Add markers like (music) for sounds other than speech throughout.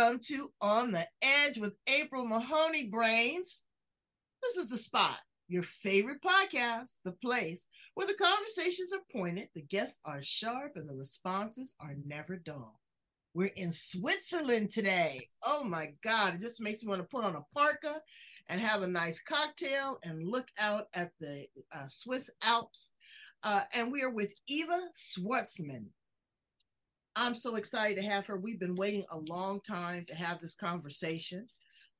Welcome to On the Edge with April Mahoney Brains. This is the spot, your favorite podcast, the place where the conversations are pointed, the guests are sharp, and the responses are never dull. We're in Switzerland today. Oh my God, it just makes me want to put on a parka and have a nice cocktail and look out at the uh, Swiss Alps. Uh, and we are with Eva Schwerzmann. I'm so excited to have her. We've been waiting a long time to have this conversation.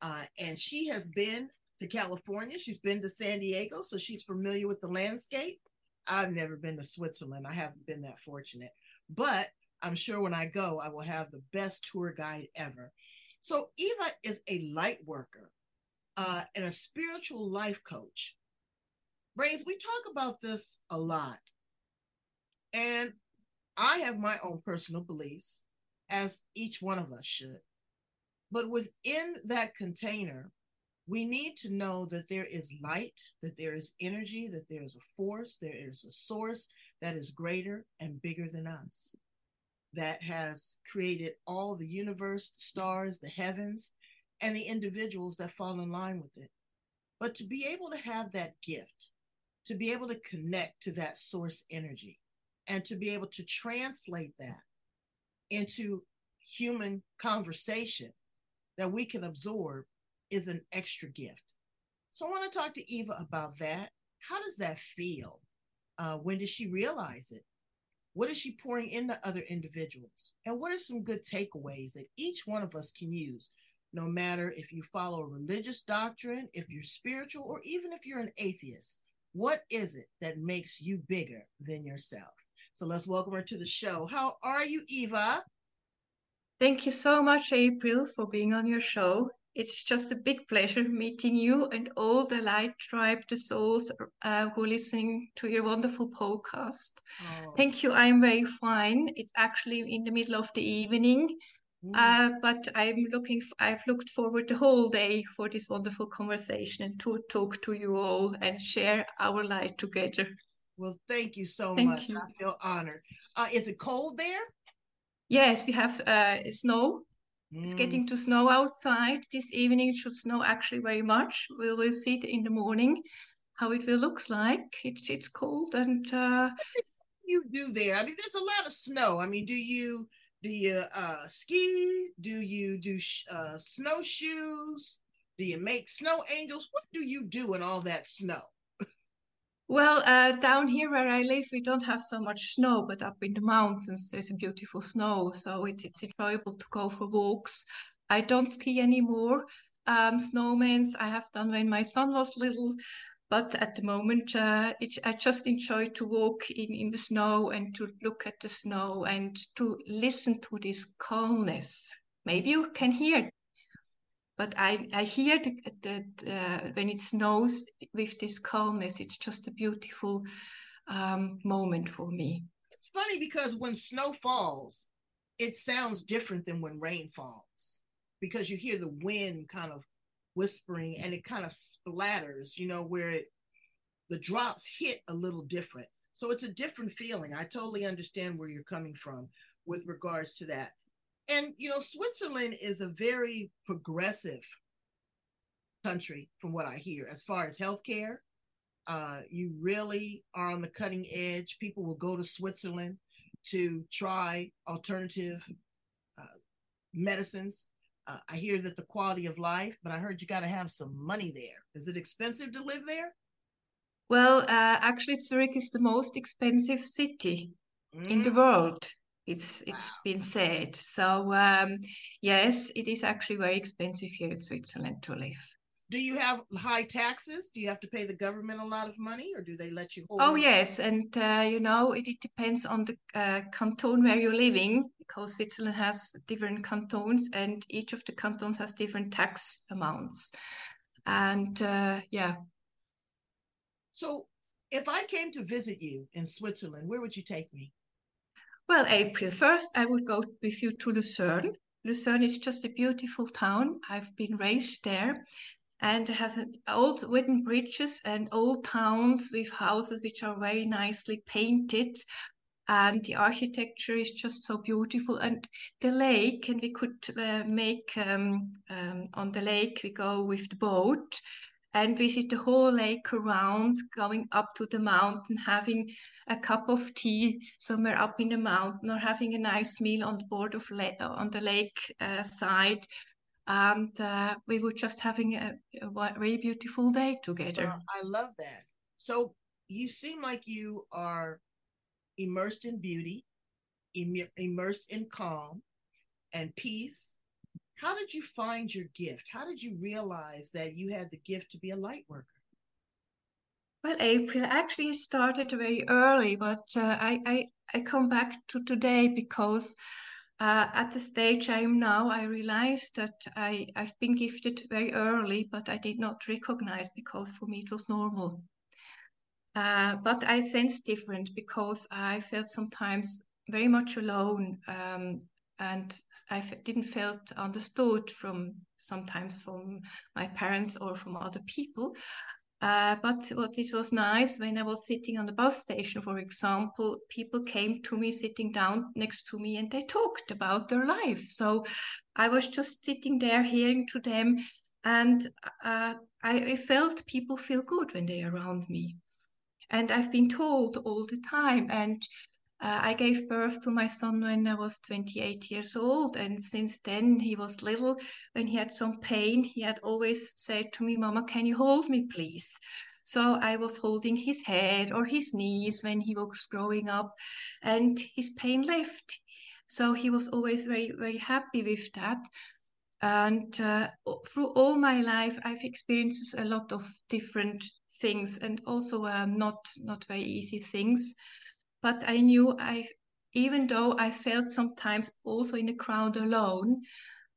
Uh, and she has been to California. She's been to San Diego, so she's familiar with the landscape. I've never been to Switzerland. I haven't been that fortunate. But I'm sure when I go, I will have the best tour guide ever. So, Eva is a light worker uh, and a spiritual life coach. Brains, we talk about this a lot. And I have my own personal beliefs, as each one of us should. But within that container, we need to know that there is light, that there is energy, that there is a force, there is a source that is greater and bigger than us, that has created all the universe, the stars, the heavens, and the individuals that fall in line with it. But to be able to have that gift, to be able to connect to that source energy, and to be able to translate that into human conversation that we can absorb is an extra gift. So I want to talk to Eva about that. How does that feel? Uh, when did she realize it? What is she pouring into other individuals? And what are some good takeaways that each one of us can use no matter if you follow a religious doctrine, if you're spiritual, or even if you're an atheist. What is it that makes you bigger than yourself? So let's welcome her to the show. How are you, Eva? Thank you so much, April, for being on your show. It's just a big pleasure meeting you and all the Light Tribe, the souls uh, who are listening to your wonderful podcast. Oh. Thank you. I'm very fine. It's actually in the middle of the evening. Mm. Uh, but I'm looking. I've looked forward the whole day for this wonderful conversation and to talk to you all and share our light together. Well, thank you so thank much. You. I feel honored. Uh, is it cold there? Yes, we have uh, snow. Mm. It's getting to snow outside this evening. It should snow actually very much. We will see it in the morning how it will looks like. It's it's cold and. Uh, you do there? I mean, there's a lot of snow. I mean, do you do you uh, ski? Do you do uh, snowshoes? Do you make snow angels? What do you do in all that snow? Well, uh, down here where I live, we don't have so much snow, but up in the mountains, there's a beautiful snow. So it's it's enjoyable to go for walks. I don't ski anymore. Um, I have done when my son was little, but at the moment uh, it, i just enjoy to walk in, in the snow and to look at the snow and to listen to this calmness maybe you can hear but i, I hear that uh, when it snows with this calmness it's just a beautiful um, moment for me it's funny because when snow falls it sounds different than when rain falls because you hear the wind kind of whispering and it kind of splatters, you know, where it the drops hit a little different. So it's a different feeling. I totally understand where you're coming from with regards to that. And you know, Switzerland is a very progressive country from what I hear as far as healthcare. Uh, you really are on the cutting edge. People will go to Switzerland to try alternative uh, medicines uh, I hear that the quality of life, but I heard you got to have some money there. Is it expensive to live there? Well, uh, actually, Zurich is the most expensive city mm. in the mm. world. It's it's wow. been said. So um, yes, it is actually very expensive here in Switzerland to live. do you have high taxes? Do you have to pay the government a lot of money, or do they let you hold? Oh yes, and uh, you know it, it depends on the uh, canton where you're living because Switzerland has different cantons, and each of the cantons has different tax amounts. And uh, yeah, So, if I came to visit you in Switzerland, where would you take me? Well, April first, I would go with you to Lucerne. Lucerne is just a beautiful town. I've been raised there, and it has an old wooden bridges and old towns with houses which are very nicely painted and the architecture is just so beautiful and the lake and we could uh, make um, um, on the lake we go with the boat and visit the whole lake around going up to the mountain having a cup of tea somewhere up in the mountain or having a nice meal on the board of la- on the lake uh, side and uh, we were just having a, a very beautiful day together. I love that. So, you seem like you are immersed in beauty, Im- immersed in calm and peace. How did you find your gift? How did you realize that you had the gift to be a light worker? Well, April actually started very early, but uh, I, I I come back to today because uh, at the stage I am now, I realized that I I've been gifted very early, but I did not recognize because for me it was normal. Uh, but I sensed different because I felt sometimes very much alone, um, and I f- didn't felt understood from sometimes from my parents or from other people. Uh, but what it was nice when I was sitting on the bus station, for example, people came to me sitting down next to me and they talked about their life. So I was just sitting there hearing to them, and uh, I, I felt people feel good when they're around me. And I've been told all the time. And uh, I gave birth to my son when I was 28 years old. And since then, he was little. When he had some pain, he had always said to me, Mama, can you hold me, please? So I was holding his head or his knees when he was growing up, and his pain left. So he was always very, very happy with that. And uh, through all my life, I've experienced a lot of different things and also um, not not very easy things. But I knew I, even though I felt sometimes also in the crowd alone,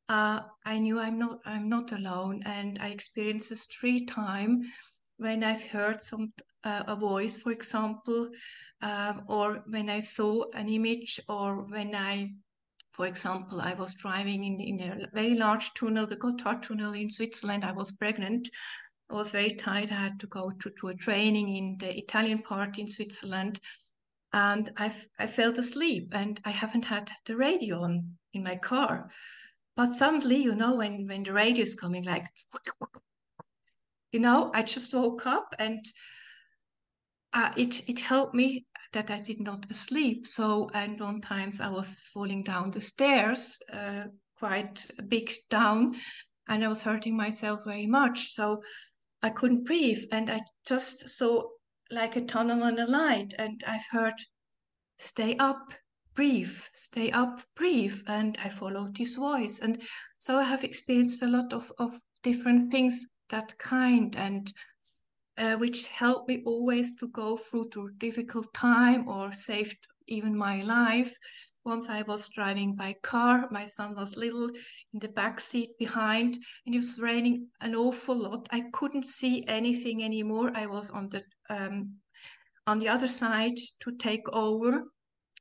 uh, I knew I'm not I'm not alone, and I experienced a street time when I've heard some uh, a voice, for example, um, or when I saw an image, or when I for example, I was driving in, in a very large tunnel, the Gotthard Tunnel in Switzerland. I was pregnant. I was very tired. I had to go to, to a training in the Italian part in Switzerland. And I've, I fell asleep and I haven't had the radio on in my car. But suddenly, you know, when, when the radio is coming, like, you know, I just woke up and uh, it, it helped me that I did not sleep. So, and one times I was falling down the stairs, uh, quite big down, and I was hurting myself very much. So I couldn't breathe, and I just saw like a tunnel on a light, and I've heard, "Stay up, breathe, stay up, breathe," and I followed this voice, and so I have experienced a lot of of different things that kind and uh, which helped me always to go through the difficult time or saved even my life. Once I was driving by car, my son was little in the back seat behind, and it was raining an awful lot. I couldn't see anything anymore. I was on the um, on the other side to take over.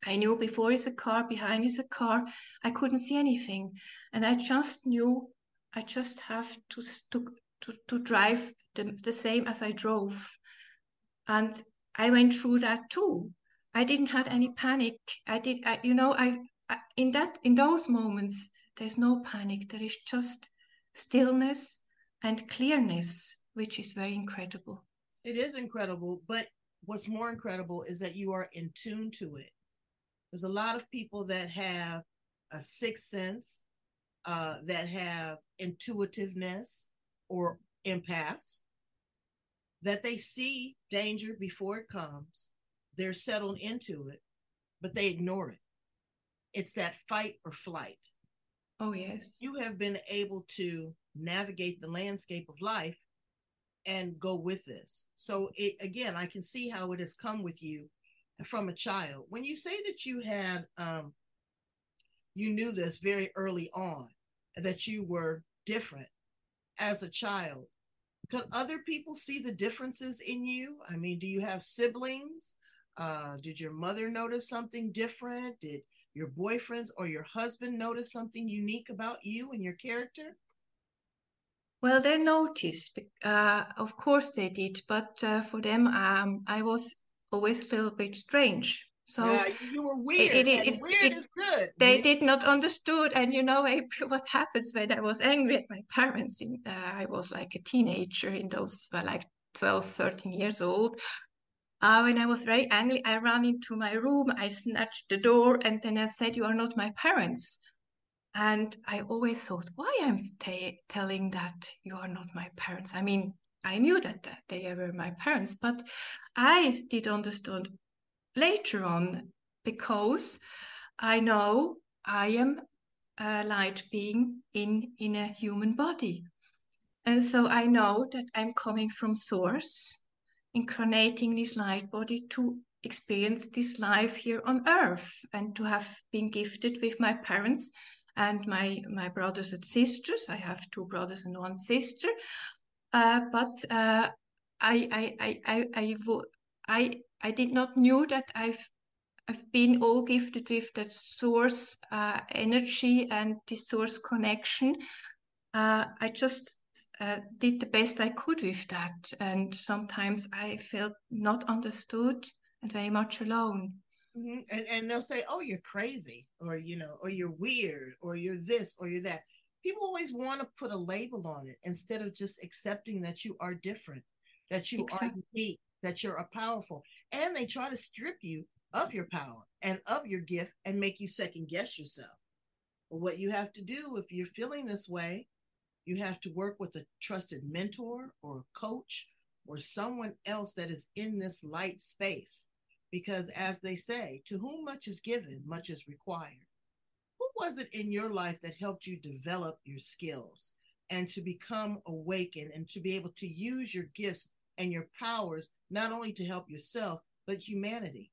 I knew before is a car, behind is a car. I couldn't see anything, and I just knew I just have to to to, to drive the, the same as I drove. And I went through that too. I didn't have any panic. I did, I, you know, I, I in that in those moments there's no panic. There is just stillness and clearness, which is very incredible. It is incredible, but what's more incredible is that you are in tune to it. There's a lot of people that have a sixth sense, uh, that have intuitiveness or empaths, that they see danger before it comes. They're settled into it, but they ignore it. It's that fight or flight. Oh, yes. You have been able to navigate the landscape of life and go with this. So it, again, I can see how it has come with you from a child. When you say that you had, um, you knew this very early on, that you were different as a child. Could other people see the differences in you? I mean, do you have siblings? Uh, did your mother notice something different? Did your boyfriends or your husband notice something unique about you and your character? Well, they noticed. Uh, of course, they did. But uh, for them, um, I was always a little bit strange. So yeah, you were weird. It, it, it, weird is good. They yeah. did not understood, and you know, (laughs) April, what happens when I was angry at my parents? In, uh, I was like a teenager in those, well, like 12, 13 years old. Uh, when I was very angry, I ran into my room, I snatched the door, and then I said, "You are not my parents." And I always thought, why I'm telling that you are not my parents. I mean, I knew that, that they were my parents, but I did understand later on because I know I am a light being in in a human body, and so I know that I'm coming from Source, incarnating this light body to experience this life here on earth and to have been gifted with my parents and my my brothers and sisters. I have two brothers and one sister, uh, but uh, I, I, I I I I I did not knew that I've I've been all gifted with that source uh, energy and the source connection. Uh, I just uh, did the best I could with that, and sometimes I felt not understood and very much alone. Mm-hmm. And and they'll say, "Oh, you're crazy," or you know, or you're weird, or you're this, or you're that. People always want to put a label on it instead of just accepting that you are different, that you exactly. are unique, that you're a powerful, and they try to strip you of your power and of your gift and make you second guess yourself. But what you have to do if you're feeling this way, you have to work with a trusted mentor or a coach or someone else that is in this light space because as they say, to whom much is given, much is required. Who was it in your life that helped you develop your skills and to become awakened and to be able to use your gifts and your powers not only to help yourself, but humanity?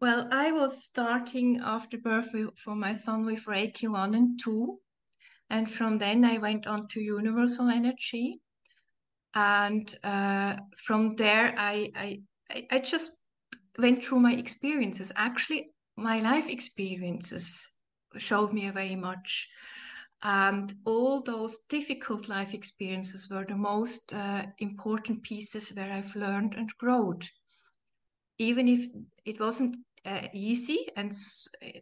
Well, I was starting after birth for my son with Reiki 1 and 2. And from then I went on to universal energy. And uh, from there, I, I I, just went through my experiences. Actually, my life experiences showed me very much. And all those difficult life experiences were the most uh, important pieces where I've learned and grown. Even if it wasn't uh, easy, and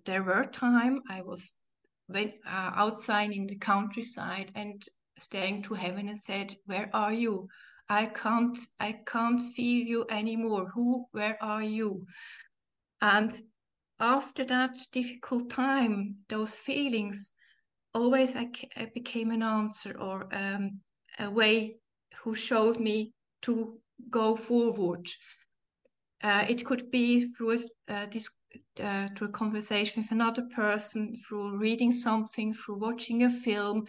there were time I was went uh, outside in the countryside and staring to heaven and said, "Where are you?" I can't, I can't feel you anymore. Who, where are you? And after that difficult time, those feelings, always I, I became an answer or um, a way who showed me to go forward. Uh, it could be through uh, this, uh, through a conversation with another person, through reading something, through watching a film,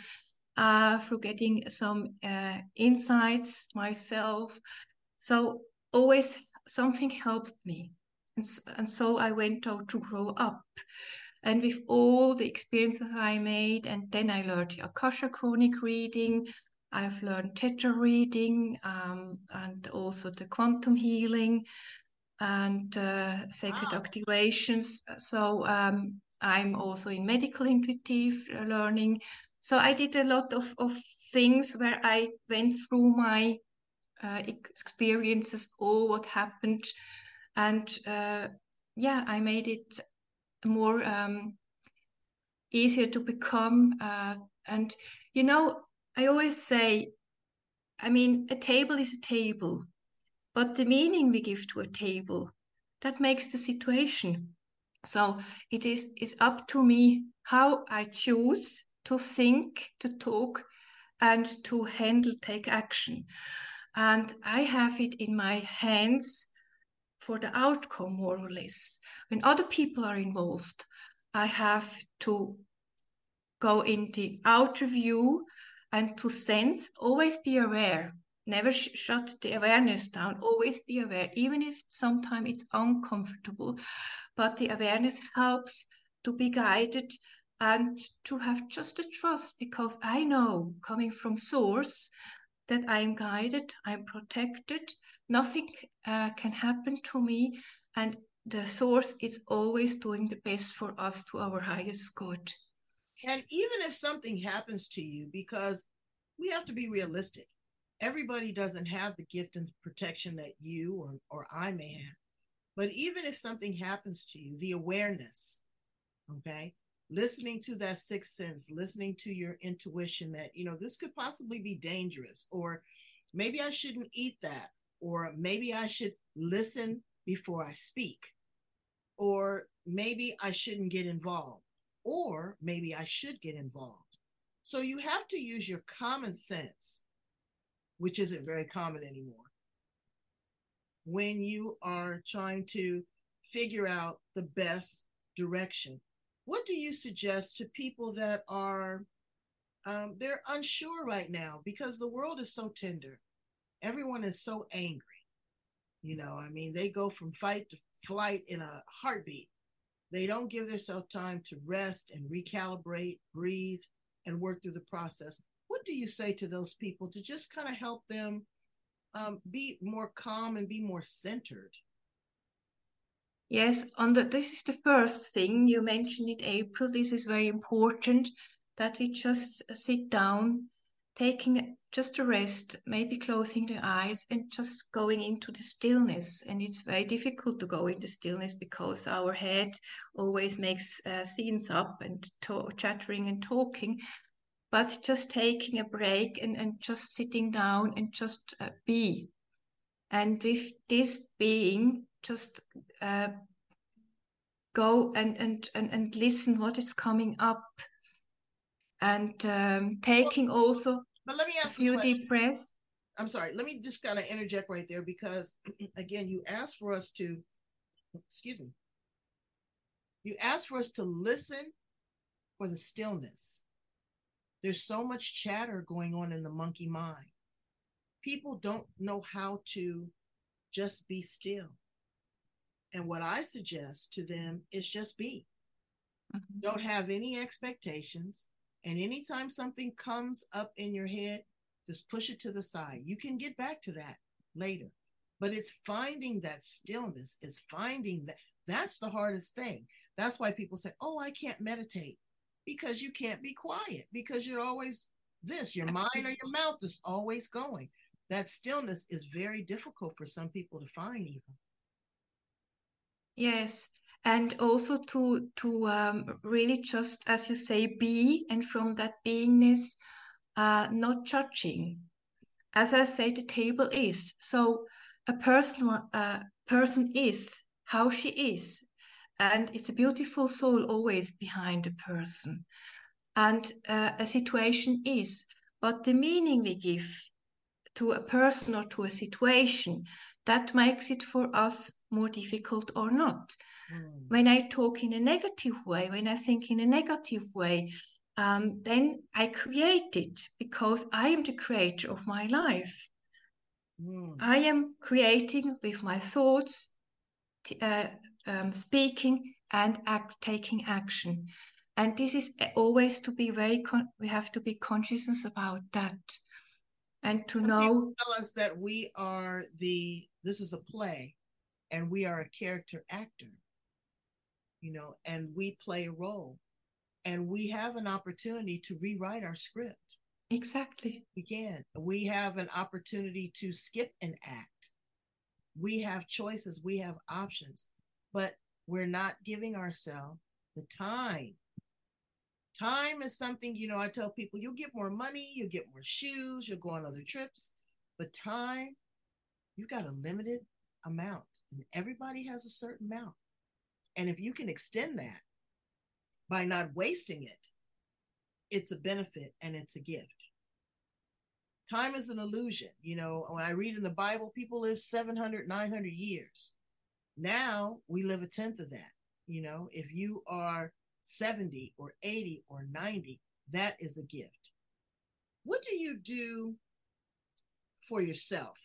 uh, through getting some uh, insights myself. So always something helped me. And, and so I went out to grow up. And with all the experiences I made, and then I learned the Akasha Chronic reading, I've learned Theta reading, um, and also the quantum healing and uh, sacred wow. activations. So um, I'm also in medical intuitive learning. So I did a lot of, of things where I went through my uh, experiences, all what happened, and uh, yeah, I made it more um, easier to become. Uh, and you know, I always say, I mean, a table is a table, but the meaning we give to a table that makes the situation. So it is is up to me how I choose to think, to talk, and to handle, take action. And I have it in my hands for the outcome, more or less. When other people are involved, I have to go in the outer view and to sense, always be aware. Never sh- shut the awareness down. Always be aware, even if sometimes it's uncomfortable. But the awareness helps to be guided and to have just a trust because I know coming from source that I am guided, I'm protected, nothing uh, can happen to me, and the source is always doing the best for us to our highest good. And even if something happens to you, because we have to be realistic, everybody doesn't have the gift and protection that you or, or I may mm-hmm. have. But even if something happens to you, the awareness, okay, listening to that sixth sense, listening to your intuition that, you know, this could possibly be dangerous, or maybe I shouldn't eat that, or maybe I should listen before I speak, or maybe I shouldn't get involved, or maybe I should get involved. So you have to use your common sense, which isn't very common anymore, when you are trying to figure out the best direction what do you suggest to people that are um, they're unsure right now? Because the world is so tender. Everyone is so angry. You know i mean they go from fight to flight in a heartbeat. They don't give themselves time to rest and recalibrate breathe and work through the process what do you say to those people to just kind of help them um, be more calm and be more centered Yes, on the, this is the first thing you mentioned it, April. This is very important that we just sit down, taking just a rest, maybe closing the eyes and just going into the stillness. And it's very difficult to go into stillness because our head always makes uh, scenes up and to- chattering and talking. But just taking a break and, and just sitting down and just uh, be. And with this being, just uh, go and, and, and, and listen what is coming up and um, taking also but let me ask a few deep breaths. I'm sorry, let me just kind of interject right there because, (clears throat) again, you asked for us to, excuse me, you asked for us to listen for the stillness. There's so much chatter going on in the monkey mind. People don't know how to just be still. And what I suggest to them is just be. Mm-hmm. Don't have any expectations. And anytime something comes up in your head, just push it to the side. You can get back to that later. But it's finding that stillness, it's finding that that's the hardest thing. That's why people say, Oh, I can't meditate because you can't be quiet because you're always this, your mind or your mouth is always going. That stillness is very difficult for some people to find, even. Yes, and also to to um, really just as you say be and from that beingness uh, not judging as i say the table is so a person uh, person is how she is and it's a beautiful soul always behind a person and uh, a situation is but the meaning we give to a person or to a situation that makes it for us more difficult or not. Mm. When I talk in a negative way, when I think in a negative way, um, then I create it because I am the creator of my life. Mm. I am creating with my thoughts, uh, um, speaking, and act, taking action. And this is always to be very, con- we have to be conscious about that and to know tell us that we are the this is a play and we are a character actor you know and we play a role and we have an opportunity to rewrite our script. Exactly. We can we have an opportunity to skip an act. We have choices we have options but we're not giving ourselves the time Time is something, you know, I tell people you'll get more money, you'll get more shoes, you'll go on other trips, but time, you've got a limited amount, and everybody has a certain amount. And if you can extend that by not wasting it, it's a benefit and it's a gift. Time is an illusion. You know, when I read in the Bible, people live 700, 900 years. Now we live a tenth of that. You know, if you are 70 or 80 or 90, That is a gift. What do you do for yourself?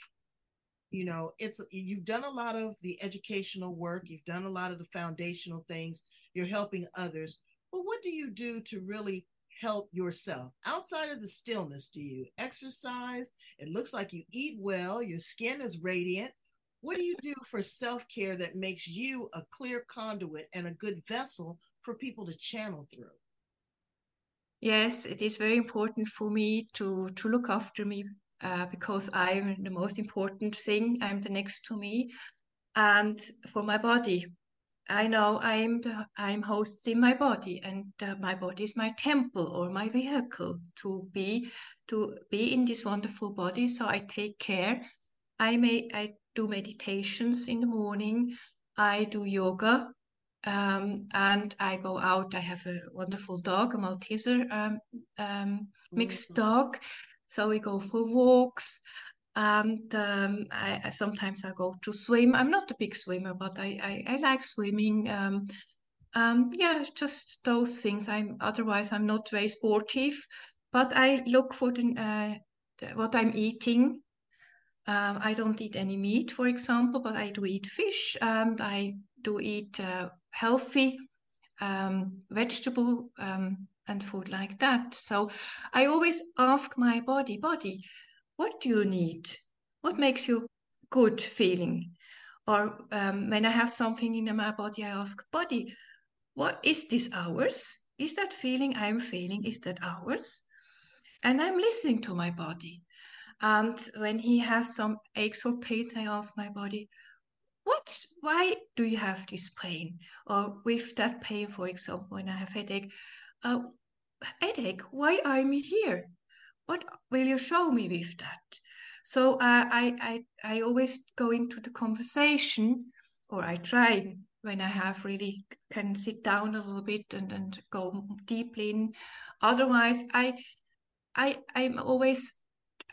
You know, it's you've done a lot of the educational work, you've done a lot of the foundational things, you're helping others. But what do you do to really help yourself outside of the stillness? Do you exercise? It looks like you eat well, your skin is radiant. What do you do for self care that makes you a clear conduit and a good vessel for people to channel through? Yes, it is very important for me to to look after me uh, because I'm the most important thing. I'm the next to me, and for my body, I know I'm the I'm host in my body, and uh, my body is my temple or my vehicle to be to be in this wonderful body. So I take care. I may I do meditations in the morning. I do yoga, um, and I go out. I have a wonderful dog, a Malteser um, um, mixed dog. So we go for walks and um, I, sometimes I go to swim. I'm not a big swimmer, but I, I, I like swimming. Um, um, yeah, just those things. I'm otherwise I'm not very sportive, but I look for the, uh, the what I'm eating. Um, I don't eat any meat, for example, but I do eat fish and I do eat uh, healthy um, vegetable um, and food like that. So I always ask my body, body, what do you need? What makes you good feeling? Or um, when I have something in my body, I ask, body, what is this ours? Is that feeling I'm feeling, is that ours? And I'm listening to my body. And when he has some aches or pains, I ask my body, what, why do you have this pain? Or with that pain, for example, when I have headache, uh, headache, why i'm here? what will you show me with that? So uh, I, I, I always go into the conversation, or I try when I have really can sit down a little bit and, and go deeply in. Otherwise, I, I, I'm always,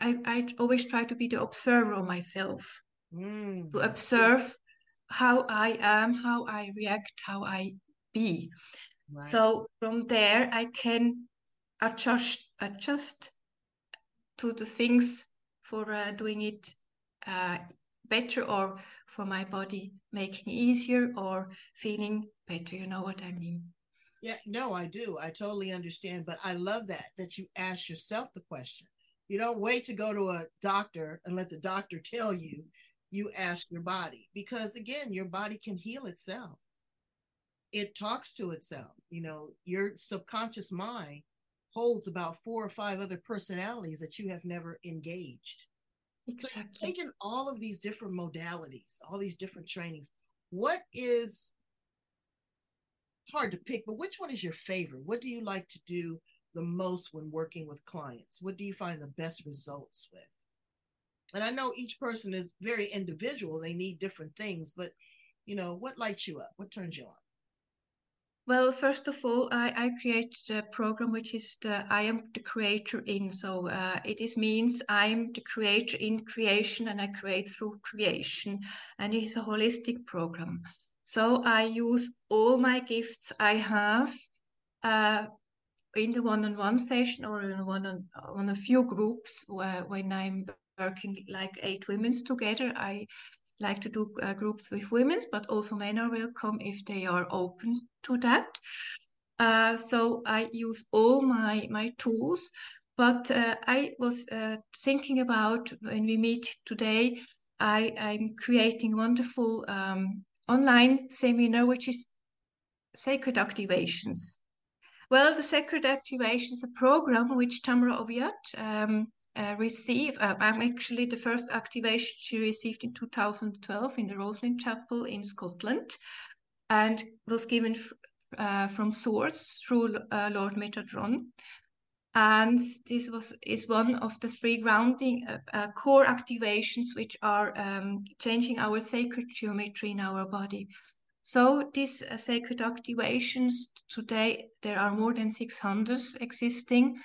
I, I always try to be the observer of myself, mm. to observe how I am, how I react, how I be. Right. So from there, I can adjust, adjust to the things for uh, doing it uh, better or for my body making easier or feeling better you know what i mean yeah no i do i totally understand but i love that that you ask yourself the question you don't wait to go to a doctor and let the doctor tell you you ask your body because again your body can heal itself it talks to itself you know your subconscious mind holds about four or five other personalities that you have never engaged. Exactly. So taking all of these different modalities, all these different trainings, what is hard to pick, but which one is your favorite? What do you like to do the most when working with clients? What do you find the best results with? And I know each person is very individual, they need different things, but you know, what lights you up? What turns you on? Well, first of all, I, I created a program which is the I am the creator in. So uh, it is means I'm the creator in creation and I create through creation. And it is a holistic program. So I use all my gifts I have uh, in the one-on-one session or in one on, on a few groups where when I'm working like eight women together, I like to do uh, groups with women, but also men are welcome if they are open to that. Uh, so I use all my my tools, but uh, I was uh, thinking about when we meet today. I I'm creating wonderful um, online seminar which is sacred activations. Well, the sacred activation is a program which Tamara Oviatt um, uh, receive. Uh, I'm actually the first activation she received in 2012 in the Rosslyn Chapel in Scotland, and was given uh, from source through uh, Lord Metatron. And this was is one of the three grounding uh, uh, core activations which are um, changing our sacred geometry in our body. So these sacred activations today there are more than 600 existing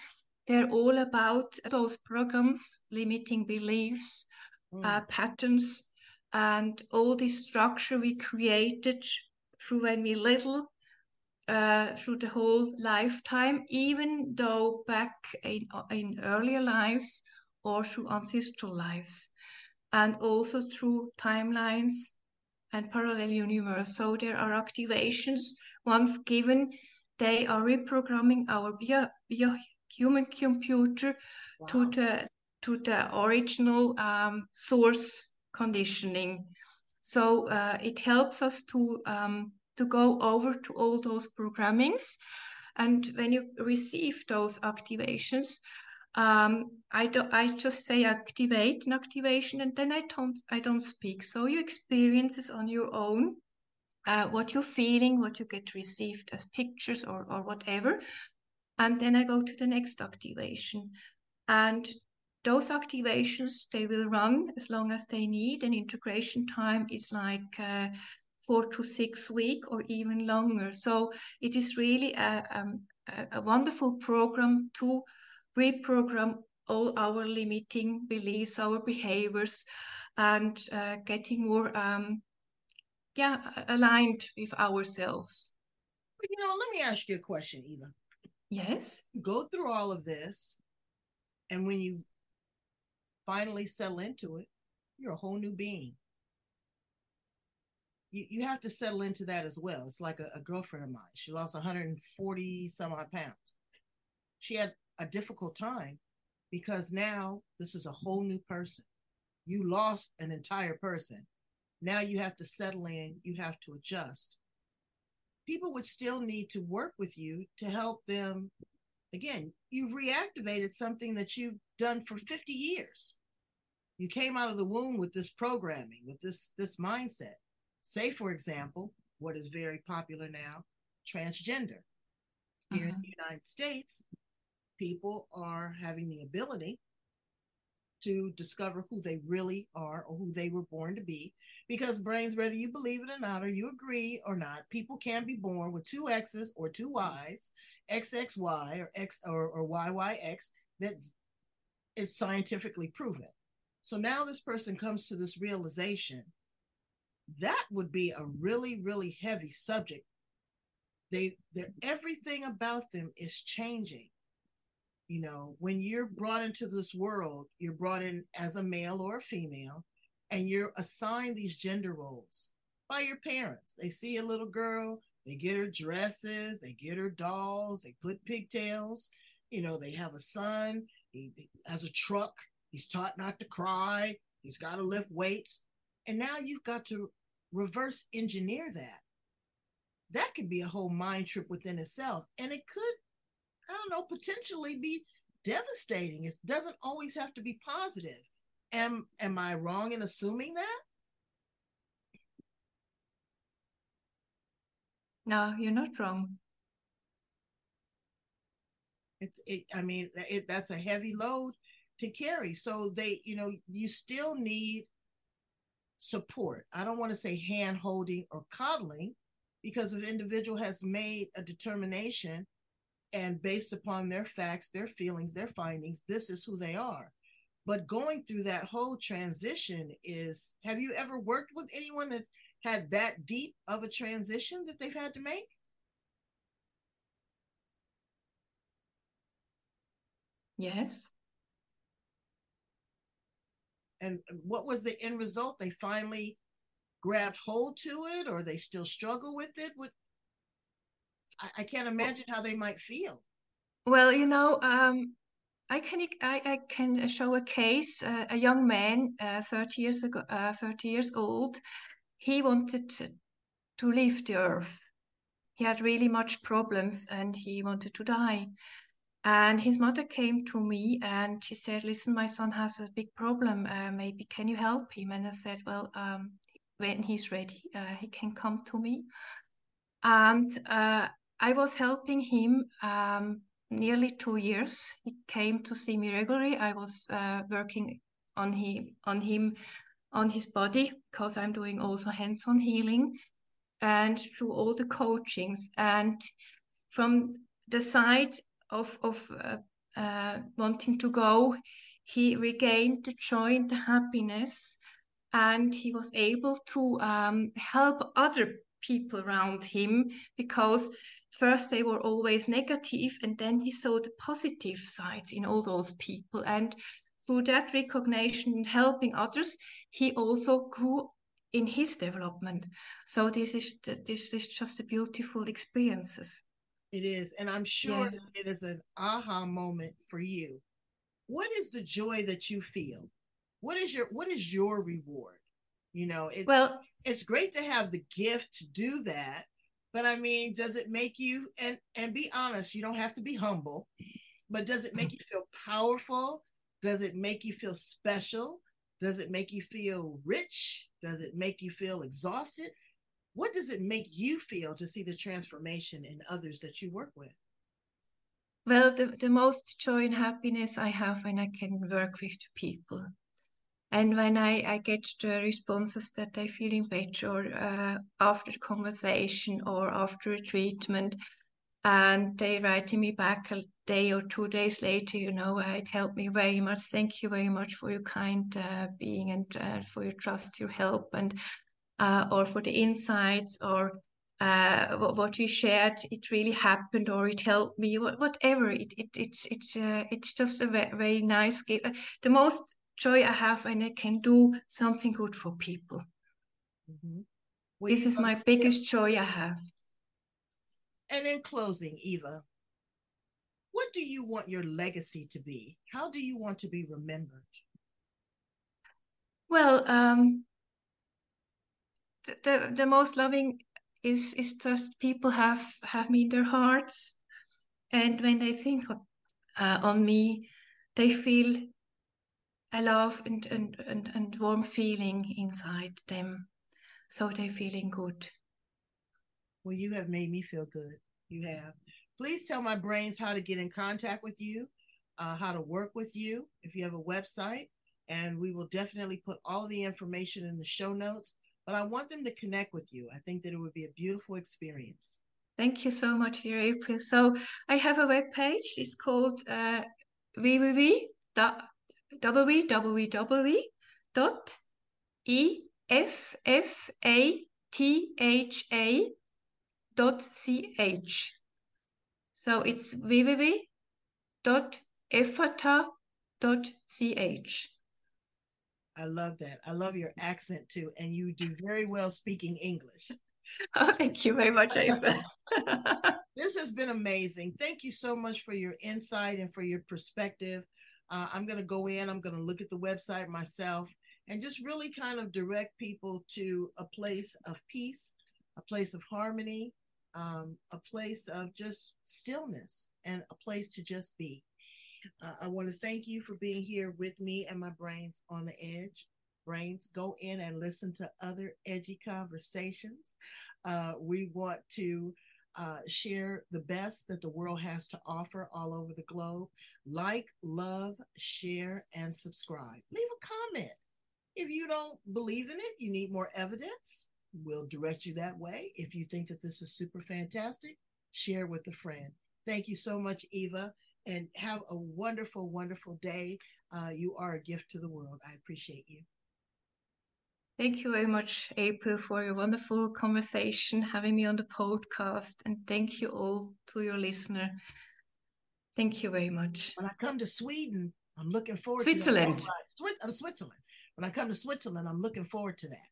they're all about those programs, limiting beliefs, mm. uh, patterns, and all this structure we created through when we little uh, through the whole lifetime, even though back in, in earlier lives or through ancestral lives, and also through timelines and parallel universe. So there are activations once given, they are reprogramming our bio, bio human computer wow. to the to the original um, source conditioning. So uh, it helps us to um, to go over to all those programmings, and when you receive those activations, um, I do I just say activate an activation, and then I don't I don't speak. So you experience this on your own. Uh, what you're feeling, what you get received as pictures or, or whatever. And then I go to the next activation. And those activations, they will run as long as they need. And integration time is like uh, four to six week or even longer. So it is really a, um, a, a wonderful program to reprogram all our limiting beliefs, our behaviors, and uh, getting more, um, yeah, aligned with ourselves. You know, let me ask you a question, Eva. Yes. Go through all of this, and when you finally settle into it, you're a whole new being. You, you have to settle into that as well. It's like a, a girlfriend of mine. She lost 140 some odd pounds. She had a difficult time because now this is a whole new person. You lost an entire person. Now you have to settle in, you have to adjust people would still need to work with you to help them. Again, you've reactivated something that you've done for 50 years. You came out of the womb with this programming, with this this mindset. Say, for example, what is very popular now, transgender. Here uh-huh. in the United States, people are having the ability to discover who they really are or who they were born to be. Because brains, whether you believe it or not, or you agree or not, people can be born with two X's or two Y's, XXY or X or, or YYX that is scientifically proven. So now this person comes to this realization that would be a really, really heavy subject. They, everything about them is changing you know, when you're brought into this world, you're brought in as a male or a female, and you're assigned these gender roles by your parents. They see a little girl, they get her dresses, they get her dolls, they put pigtails. You know, they have a son, he, he has a truck, he's taught not to cry, he's got to lift weights. And now you've got to reverse engineer that. That could be a whole mind trip within itself. And it could I don't know, potentially be devastating. It doesn't always have to be positive. Am am I wrong in assuming that? No, you're not wrong. It's it. I mean, it, that's a heavy load to carry. So they, you know, you still need support. I don't want to say hand holding or coddling, because an individual has made a determination and based upon their facts, their feelings, their findings, this is who they are. But going through that whole transition is have you ever worked with anyone that's had that deep of a transition that they've had to make? Yes. And what was the end result? They finally grabbed hold to it or they still struggle with it? What I, I can't imagine how they might feel. Well, you know, um, I can I, I can show a case. Uh, a young man, uh, thirty years ago, uh, thirty years old, he wanted to, to leave the earth. He had really much problems, and he wanted to die. And his mother came to me and she said, "Listen, my son has a big problem. Uh, maybe can you help him?" And I said, "Well, um, when he's ready, uh, he can come to me." And uh, I was helping him um, nearly two years. He came to see me regularly. I was uh, working on him, on him, on his body because I'm doing also hands-on healing, and through all the coachings. And from the side of of uh, uh, wanting to go, he regained the joy and the happiness, and he was able to um, help other people around him because first they were always negative and then he saw the positive sides in all those people. And through that recognition and helping others he also grew in his development. So this is this is just a beautiful experiences. It is and i'm sure yes. it is an aha moment for you. What is the joy that you feel? What is your what is your reward? You know it's well it's great to have the gift to do that but i mean does it make you and and be honest you don't have to be humble but does it make you feel powerful? Does it make you feel special? Does it make you feel rich? Does it make you feel exhausted? What does it make you feel to see the transformation in others that you work with? Well the, the most joy and happiness i have when i can work with people and when I, I get the responses that they're feeling better uh, after the conversation or after a treatment, and they writing me back a day or two days later, you know, it helped me very much. Thank you very much for your kind uh, being and uh, for your trust, your help, and uh, or for the insights or uh, what, what you shared. It really happened, or it helped me. Whatever. It it it's it's uh, it's just a very, very nice gift. The most joy I have when I can do something good for people. Mm-hmm. This is my biggest joy I have. And in closing, Eva, what do you want your legacy to be? How do you want to be remembered? Well, um, the, the, the most loving is is just people have have me in their hearts, and when they think uh, on me, they feel a love and, and, and, and warm feeling inside them. So they're feeling good. Well, you have made me feel good. You have. Please tell my brains how to get in contact with you, uh, how to work with you, if you have a website. And we will definitely put all the information in the show notes. But I want them to connect with you. I think that it would be a beautiful experience. Thank you so much, dear April. So I have a web page. It's called uh, www www.effatha.ch. So it's www.effatha.ch. I love that. I love your accent too, and you do very well speaking English. (laughs) Oh, thank you very much, Ava. (laughs) (laughs) this has been amazing. Thank you so much for your insight and for your perspective. Uh, I'm going to go in, I'm going to look at the website myself and just really kind of direct people to a place of peace, a place of harmony, um, a place of just stillness, and a place to just be. Uh, I want to thank you for being here with me and my brains on the edge. Brains, go in and listen to other edgy conversations. Uh, we want to uh, share the best that the world has to offer all over the globe. Like, love, share, and subscribe. Leave a comment. If you don't believe in it, you need more evidence, we'll direct you that way. If you think that this is super fantastic, share with a friend. Thank you so much, Eva, and have a wonderful, wonderful day. Uh, you are a gift to the world. I appreciate you. Thank you very much, April, for your wonderful conversation, having me on the podcast, and thank you all to your listener. Thank you very much. When I come to Sweden, I'm looking forward Switzerland. to Switzerland. I'm Switzerland. When I come to Switzerland, I'm looking forward to that.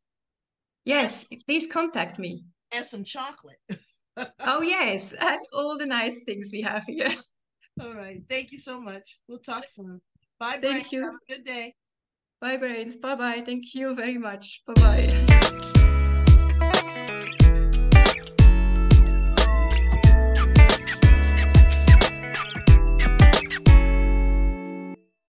Yes, please contact me. And some chocolate. (laughs) oh yes, and all the nice things we have here. All right. Thank you so much. We'll talk soon. Bye. Bye. Thank you. Have a good day. Bye, Brains. Bye bye. Thank you very much. Bye bye. (laughs)